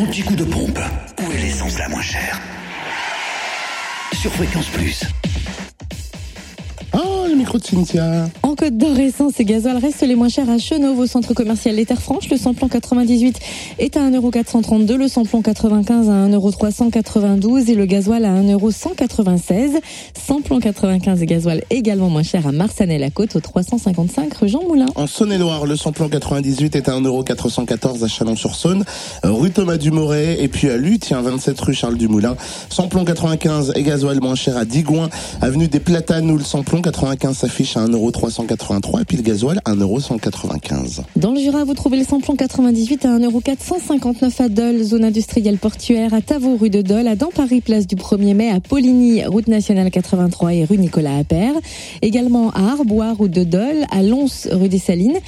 l'anti-coup de pompe. Où est l'essence la moins chère? Sur Fréquence Plus. Oh, le micro de Cynthia. En Côte d'Or, essence et gasoil restent les moins chers à Chenauve, au centre commercial Les Terres Franches. Le samplon 98 est à 1,432€, le samplon 95 à 1,392€ et le gasoil à 1,196€. Samplon 95 et gasoil également moins cher à Marsanais-la-Côte, au 355 rue Jean Moulin. En Saône-et-Loire, le samplon 98 est à 1,414€ à Chalon-sur-Saône, euh, rue Thomas Dumoret, et puis à Lutien, 27 rue Charles Dumoulin. Samplon 95 et gasoil moins cher à Digoin, avenue des Platanes, où le samplon 95 s'affiche à 1,383€ et puis le gasoil à 1,195€. Dans le Jura, vous trouvez le samplon 98 à 1,459€ à Dole, zone industrielle portuaire, à Tavaux, rue de Dole, à dans Paris, place du 1er mai, à Poligny, route nationale 83 et rue Nicolas Appert. Également à Arbois, route de Dole, à Lons, rue des Salines.